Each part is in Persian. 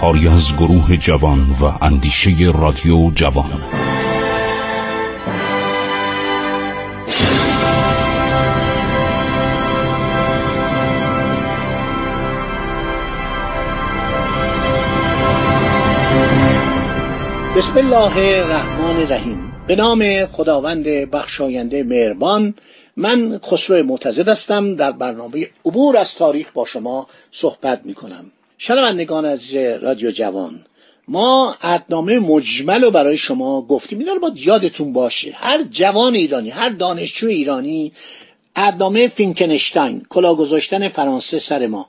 کاری از گروه جوان و اندیشه رادیو جوان. بسم الله الرحمن الرحیم. به نام خداوند بخشاینده مهربان من خسرو معتزد هستم. در برنامه عبور از تاریخ با شما صحبت می کنم شنوندگان از رادیو جوان ما عدنامه مجمل رو برای شما گفتیم. اینا رو باید یادتون باشه. هر جوان ایرانی هر دانشجو ایرانی عدنامه فینکنشتاین کلا گذاشتن فرانسه سر ما.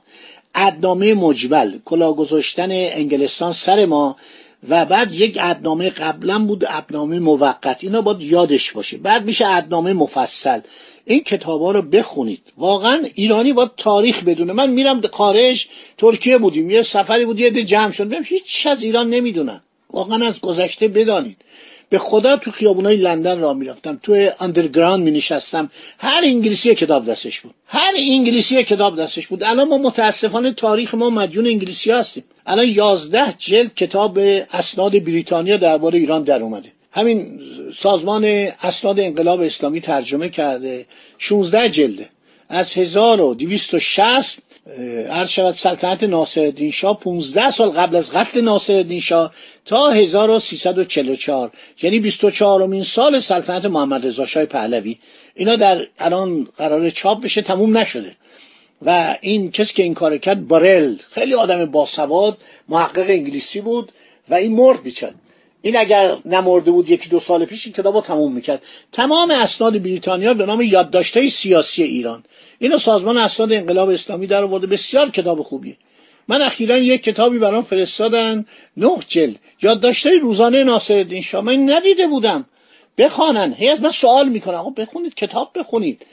عدنامه مجمل کلا گذاشتن انگلستان سر ما. و بعد یک عدنامه قبلا بود عدنامه موقت. اینا باید یادش باشه. بعد میشه عدنامه مفصل. این کتاب ها رو بخونید. واقعا ایرانی باید تاریخ بدونه. من میرم خارج ترکیه بودیم. یه سفری بود یه جمع شد. هیچ از ایران نمی‌دونن. واقعا از گذشته بدانید. به خدا تو خیابونای لندن را می‌رفتم. تو اندرگراند می نشستم هر انگلیسی کتاب دستش بود. هر انگلیسی کتاب دستش بود. الان ما متاسفانه تاریخ ما مدیون انگلیسی هستیم. الان یازده جلد کتاب اسناد بریتانیا درباره ایران در اومده. همین سازمان اسناد انقلاب اسلامی ترجمه کرده. 16 جلده. از 1260 عرض شود سلطنت ناصرالدین شاه 15 سال قبل از قتل ناصرالدین شاه تا 1344 یعنی 24 امین سال سلطنت محمد رضا شاه پهلوی. اینا در الان قرار چاپ بشه تموم نشده. و این کسی که این کار کرد بارل. خیلی آدم باسواد محقق انگلیسی بود و این مرد بیچد این اگر نمرده بود یکی دو سال پیش این کتاب رو تموم می‌کرد. تمام اسناد بریتانیا به نام یادداشت‌های سیاسی ایران. اینو سازمان اسناد انقلاب اسلامی در آورده. بسیار کتاب خوبیه. من اخیرا یک کتابی برام فرستادن. نه جلد. یادداشت‌های روزانه ناصرالدین شاه من ندیده بودم. بخوانن. هی از من سوال می‌کنن. آقا بخونید کتاب بخونید.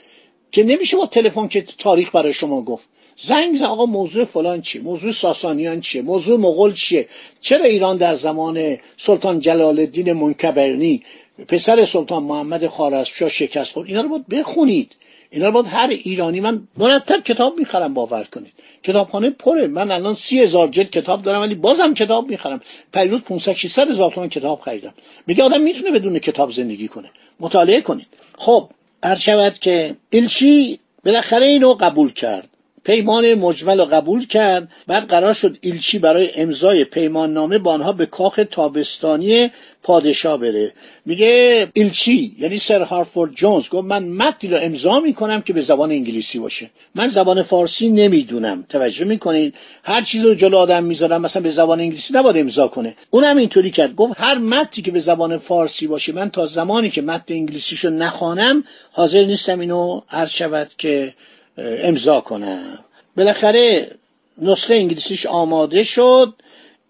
که نمیشه با تلفن که تاریخ برای شما گفت. زنگ میزن آقا موضوع فلان چیه؟ موضوع ساسانیان چیه؟ موضوع مغول چیه؟ چرا ایران در زمان سلطان جلال الدین منکبرنی پسر سلطان محمد خوارزمشاه شکست خورد؟ اینا رو باید بخونید. اینا رو باید هر ایرانی من مرتب کتاب می‌خرم باور کنید. کتابخانه پره. من الان سی هزار جلد کتاب دارم ولی بازم کتاب می‌خرم. پیروز 500 600 هزار تومان کتاب خریدم. میگه آدم می‌تونه بدون کتاب زندگی کنه. مطالعه کنید. خب عرض شود که ایلچی بالاخره اینو قبول کرد. پیمان مجمل رو قبول کرد. بعد قرار شد ایلچی برای امضای پیمان نامه با آنها به کاخ تابستانی پادشاه بره. میگه ایلچی یعنی سر هارفورد جونز گفت من متنی رو امضا می‌کنم که به زبان انگلیسی باشه. من زبان فارسی نمی‌دونم. توجه می‌کنید؟ هر چیز رو جلو آدم می‌ذارم مثلا به زبان انگلیسی نباید امضا کنه. اونم اینطوری کرد. گفت هر متنی که به زبان فارسی باشه من تا زمانی که متن انگلیسیشو نخوانم حاضر نیستم اینو عرض شود که امضا کنم. بالاخره نسخه انگلیسیش آماده شد.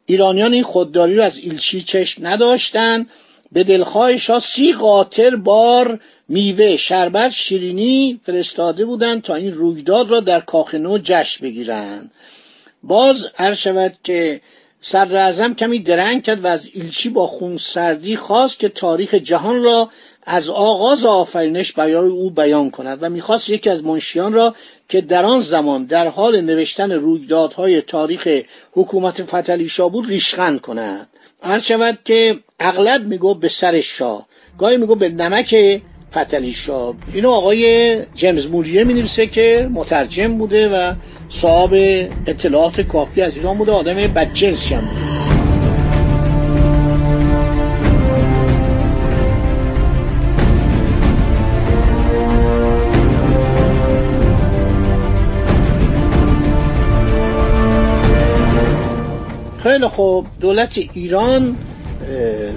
ایرانیان این خودداری رو از ایلچی چشم نداشتن. به دلخواه شاه سی قاطر بار میوه شربت شیرینی فرستاده بودند تا این رویداد را در کاخ نو جشن بگیرند باز عرض شود که اعظم کمی درنگ کرد و از ایلچی با خون سردی خواست که تاریخ جهان را از آغاز آفرینش برای او بیان کند و می‌خواست یکی از منشیان را که در آن زمان در حال نوشتن رویدادهای تاریخ حکومت فتلی شاه بود ریشخند کند. هر شود که اغلب میگو به سر شاه گاهی میگو به نمک فتلی شاه. اینو آقای جیمز موریه می نویسه که مترجم بوده و صاحب اطلاعات کافی از ایران بوده آدم بدجنسی هم بوده. خیلی خوب دولت ایران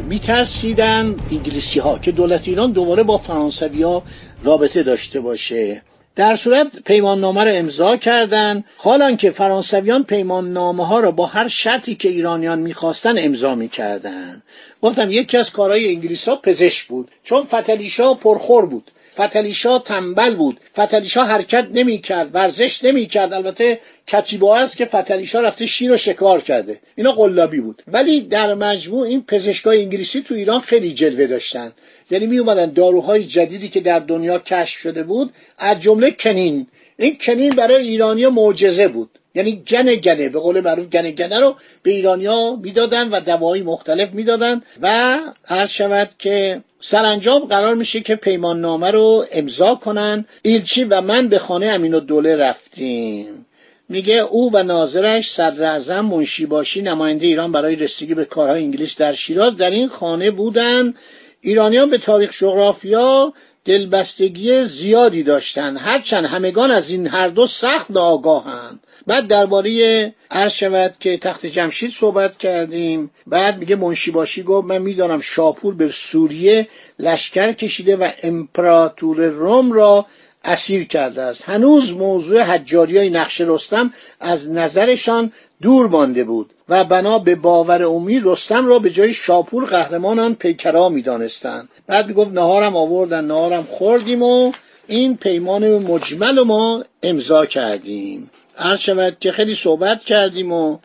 میترسیدن انگلیسی ها که دولت ایران دوباره با فرانسوی ها رابطه داشته باشه. در صورت پیمان نامه رو امضا کردن. حالا که فرانسویان پیمان نامه ها رو با هر شرطی که ایرانیان می‌خواستن امضا می‌کردن. گفتم یکی از کارهای انگلیس ها پزشک بود. چون فتلیشا پرخور بود. فتلیشا تنبل بود. فتلیشا حرکت نمی‌کرد ورزش نمی‌کرد. البته کچیبا است که فتلیشا رفته شیر و شکار کرده. اینا قلابی بود. ولی در مجموع این پزشکای انگلیسی تو ایران خیلی جلوه داشتن. یعنی می اومدن داروهای جدیدی که در دنیا کشف شده بود از جمله کنین این کنین برای ایرانی معجزه بود. یعنی گنه گنه به قول معروف گنه گنه رو به ایرانیا می‌دادن و دوایی مختلف می‌دادن. و هر شود که سرانجام قرار میشه که پیمان نامه رو امضا کنن. ایلچی و من به خانه امین الدوله رفتیم. میگه او و ناظرش صدر اعظم منشی باشی نماینده ایران برای رسیدگی به کارهای انگلیس در شیراز در این خانه بودن. ایرانیان به تاریخ جغرافیا دلبستگی زیادی داشتند هرچند همگان از این هر دو سخت ناآگاهند. بعد درباره عرض شود که تخت جمشید صحبت کردیم. بعد میگه منشی باشی گفت من می‌دانم شاپور به سوریه لشکر کشیده و امپراتور روم را اسیر کرده است. هنوز موضوع حجاری های نقش رستم از نظرشان دور مانده بود و بنا به باور عمومی رستم را به جای شاپور قهرمانان پیکرا می‌دانستند. بعد می‌گفت نهارم آوردن نهارم خوردیم و این پیمان مجمل ما امضا کردیم. عرض شود که خیلی صحبت کردیم و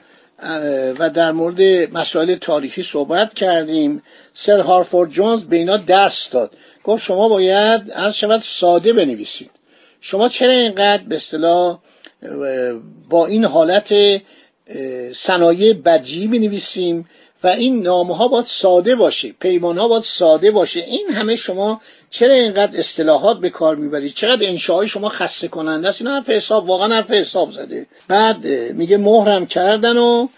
و در مورد مسائل تاریخی صحبت کردیم. سر هارفورد جونز به اینا درس داد. گفت شما باید عرض شود ساده بنویسید. شما چرا اینقدر به اصطلاح با این حالت صنایع بدی بنویسیم و این نامه ها باید ساده باشه پیمان ها باید ساده باشه. این همه شما چرا اینقدر اصطلاحات به کار می‌برید چقدر انشاهای شما خسته کننده است؟ این حرف حساب واقعا حرف حساب زده. بعد میگه مهرم کردن و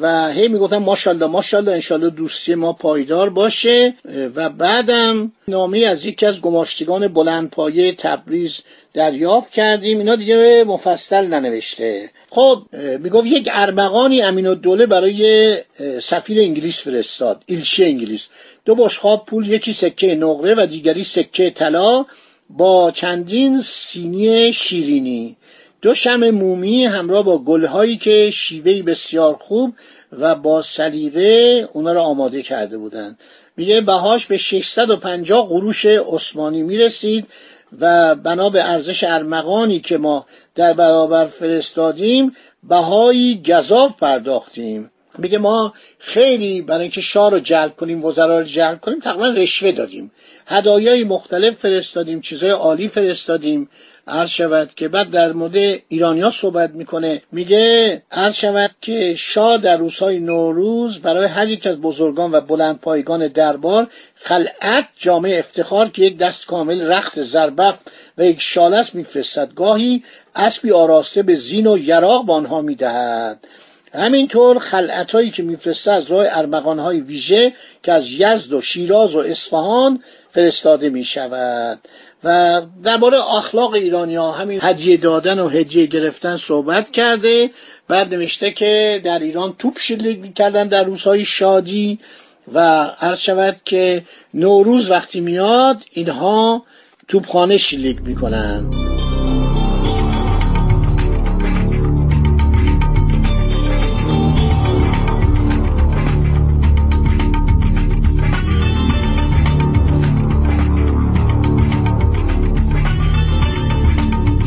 و هی می‌گفتم ماشاءالله ماشاءالله انشالله دوستی ما پایدار باشه. و بعدم نامه از یکی از گماشتگان بلندپایه تبریز دریافت کردیم. اینا دیگه مفصل ننوشته. خب می‌گفت یک ارمغانی امین الدوله برای سفیر انگلیس فرستاد. ایلچی انگلیس. دو بشخاب پول یکی سکه نقره و دیگری سکه طلا با چندین سینی شیرینی. دو شم مومی همراه با گلهایی که شیوهی بسیار خوب و با سلیقه اونا را آماده کرده بودند. میگه بهاش به 650 قروش عثمانی می‌رسید و بنا به ارزش ارمغانی که ما در برابر فرستادیم بهایی گذاف پرداختیم. میگه ما خیلی برای اینکه شاه رو جلب کنیم وزرا رو جلب کنیم تقریبا رشوه دادیم. هدایای مختلف فرستادیم چیزای عالی فرستادیم. عرض شود که بعد در مورد ایرانیا صحبت می‌کنه. میگه عرض شود که شاه در روزهای نوروز برای هر یک از بزرگان و بلند پایگان دربار خلعت جامعه افتخار که یک دست کامل رخت زربفت و یک شالس میفرستد. گاهی اسبی آراسته به زین و یراق به آنها می‌دهد. همینطور خلعت هایی که میفرسته از راه ارمغان های ویژه که از یزد و شیراز و اصفهان فرستاده می شود و درباره اخلاق ایرانی ها همین هدیه دادن و هدیه گرفتن صحبت کرده. بعد نوشته که در ایران توپ شلیک می‌کردن در روزهای شادی و عرض شود که نوروز وقتی میاد اینها توپخانه شلیک می‌کنند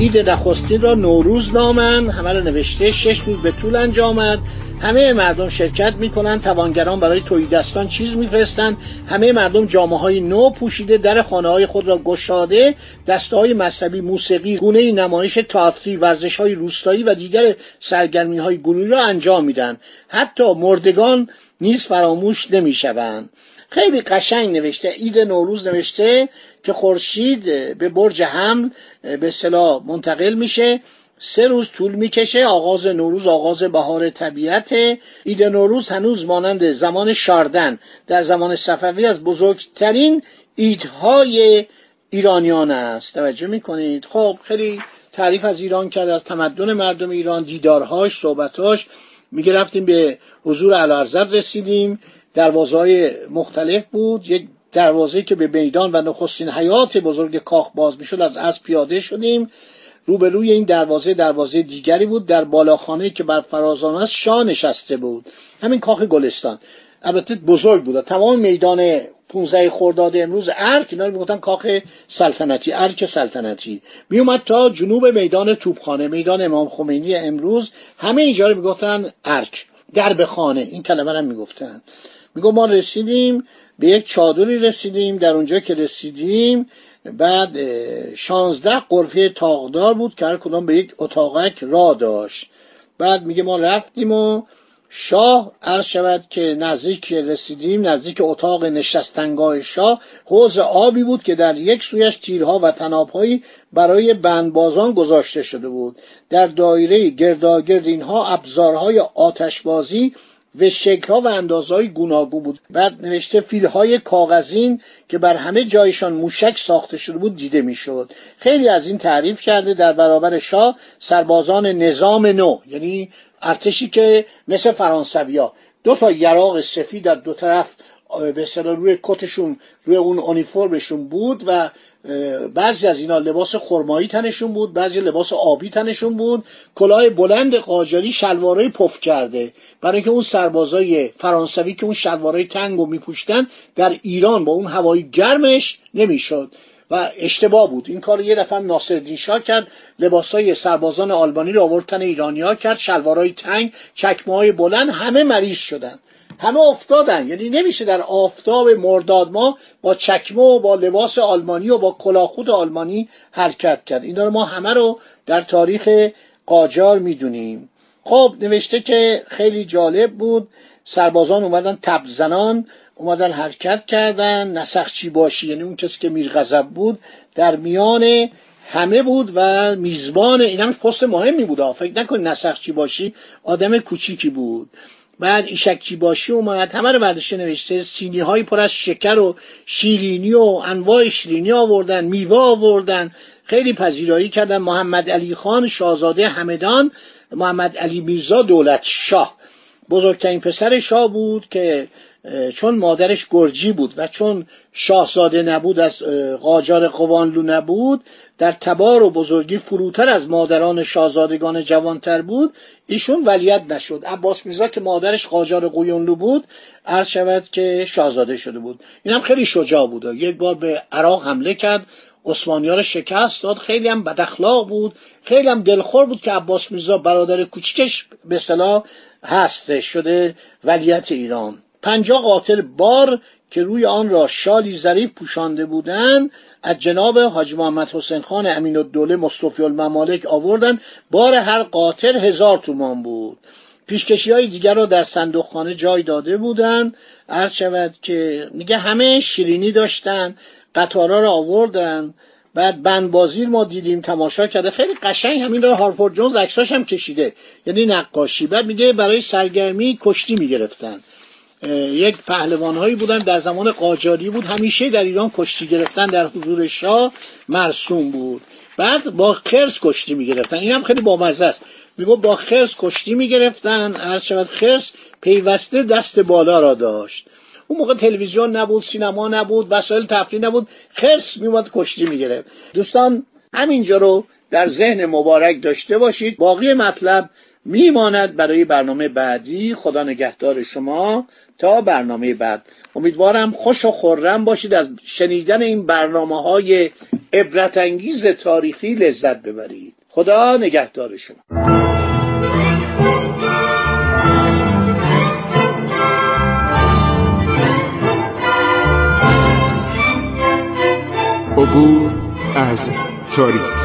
عید نخستین را نوروز نامند همه را نوشته شش روز به طول انجامد. همه مردم شرکت می‌کنند توانگران برای دستان چیز میفرستند. همه مردم جامعه های نو پوشیده در خانه های خود را گشاده. دسته های مذهبی موسیقی گونه نمایش تئاتری ورزش های روستایی و دیگر سرگرمی های را انجام میدن حتی مردگان نیز فراموش نمی‌شوند. خیلی قشنگ نوشته عید نوروز نوشته که خورشید به برج حمل به صلاح منتقل میشه. سه روز طول می‌کشه آغاز نوروز آغاز بهار طبیعت. عید نوروز هنوز مانند زمان شاردن. در زمان صفوی از بزرگترین ایدهای ایرانیان است. توجه می‌کنید؟ خب خیلی تعریف از ایران کرد از تمدن مردم ایران دیدارهاش صحبتاش میگه رفتیم به حضور علارزد رسیدیم. دروازه های مختلف بود. یک دروازه که به میدان و نخستین حیات بزرگ کاخ باز می‌شد از اسب پیاده شدیم. روبروی این دروازه دروازه دیگری بود. در بالاخانه که بر فرازان است شاه نشسته بود. همین کاخ گلستان. البته بزرگ بود. تمام میدان 15 خرداد امروز ارک. اینا می‌گفتن کاخ سلطنتی ارک سلطنتی. میومد تا جنوب میدان توپخانه میدان امام خمینی امروز. همه اینجا رو می‌گفتن ارک. درب خانه. این کلمه رو می‌گفتن. میگو ما رسیدیم به یک چادری رسیدیم. در اونجا که رسیدیم بعد شانزده قرفه تاقدار بود که هر کدام به یک اتاقک را داشت. بعد میگه ما رفتیم و شاه عرض شود که نزدیک رسیدیم نزدیک اتاق نشستنگاه شاه حوز آبی بود که در یک سویش تیرها و تنابهایی برای بندبازان گذاشته شده بود. در دایره گرداگرد اینها ابزارهای آتشبازی و شکلها و اندازهای گوناگون بود. بعد نوشته فیلهای کاغذین که بر همه جایشان موشک ساخته شده بود دیده می‌شد. خیلی از این تعریف کرده در برابر شاه سربازان نظام نو یعنی ارتشی که مثل فرانسویا دو تا یراق سفید در دو طرف به روی کتشون روی اون اونیفرمشون بود و بعضی از اینا لباس خرمایی تنشون بود بعضی لباس آبی تنشون بود. کلاه بلند قاجاری شلوارای پف کرده. برای اینکه اون سربازای فرانسوی که اون شلوارای تنگ رو میپوشتن در ایران با اون هوایی گرمش نمی‌شد. و اشتباه بود. این کار یه دفعه ناصرالدین شاه کرد لباسای سربازان آلبانی رو آورد تن ایرانیا کرد شلوارای تنگ چکمه های بلند همه مریض شدن. همه افتادن. یعنی نمیشه در آفتاب مرداد ما با چکمه و با لباس آلمانی و با کلاخود آلمانی حرکت کرد. اینا رو ما همه رو در تاریخ قاجار می‌دونیم. خب نوشته که خیلی جالب بود. سربازان اومدن تبزنان اومدن حرکت کردن نسخچی باشی یعنی اون کسی که میرغضب بود در میان همه بود و میزبان این هم پست مهمی بود فکر نکن نسخچی باشی آدم کوچیکی بود. بعد ایشکچی باشی اومد همه رو برداشته نوشته سینی های پر از شکر و شیرینی و انواع شیرینی آوردن میوه آوردن. خیلی پذیرایی کردن. محمد علی خان شاهزاده همدان محمد علی میرزا دولت شاه بزرگترین پسر شاه بود که چون مادرش گرجی بود و چون شاهزاده نبود از قاجار قوانلو نبود در تبار و بزرگی فروتر از مادران شاهزادگان جوانتر بود ایشون ولیت نشد. عباس میرزا که مادرش قاجار قویونلو بود عرض شود که شاهزاده شده بود. این هم خیلی شجاع بود. یک بار به عراق حمله کرد عثمانی رو شکست داد. خیلی هم بداخلاق بود. خیلی هم دلخور بود که عباس میرزا برادر کوچیکش به صلاح هست شده ولیت ایران. پنجاه قاتل بار که روی آن را شالی ظریف پوشانده بودند از جناب حاج محمد حسین خان امین الدوله مصطفی الممالک آوردن بار هر قاتل هزار تومان بود. پیشکشی های دیگر را در صندوق خانه جای داده بودند. عرض شود که میگه همه شیرینی داشتن قطارا را آوردن. بعد بندبازی ما دیدیم تماشا کرده. خیلی قشنگ همین را هارفورد جونز عکساش هم کشیده. یعنی نقاشی. بعد میگه برای سرگرمی کشتی می‌گرفتن. یک پهلوان هایی بودن در زمان قاجاری بود. همیشه در ایران کشتی گرفتن در حضور شاه مرسوم بود. بعد با خرس کشتی می‌گرفتن. این هم خیلی بامزه است. میگو با خرس کشتی می‌گرفتن. هر شود خرس پیوسته دست بالا را داشت. اون موقع تلویزیون نبود سینما نبود وسایل تفریح نبود. خرس میومد کشتی می‌گرفت. دوستان همینجا رو در ذهن مبارک داشته باشید. باقی مطلب میماند برای برنامه بعدی. خدا نگهدار شما. تا برنامه بعد. امیدوارم خوش و خورم باشید از شنیدن این برنامه های عبرت انگیز تاریخی لذت ببرید. خدا نگهدار شما. عبور از تاریخ.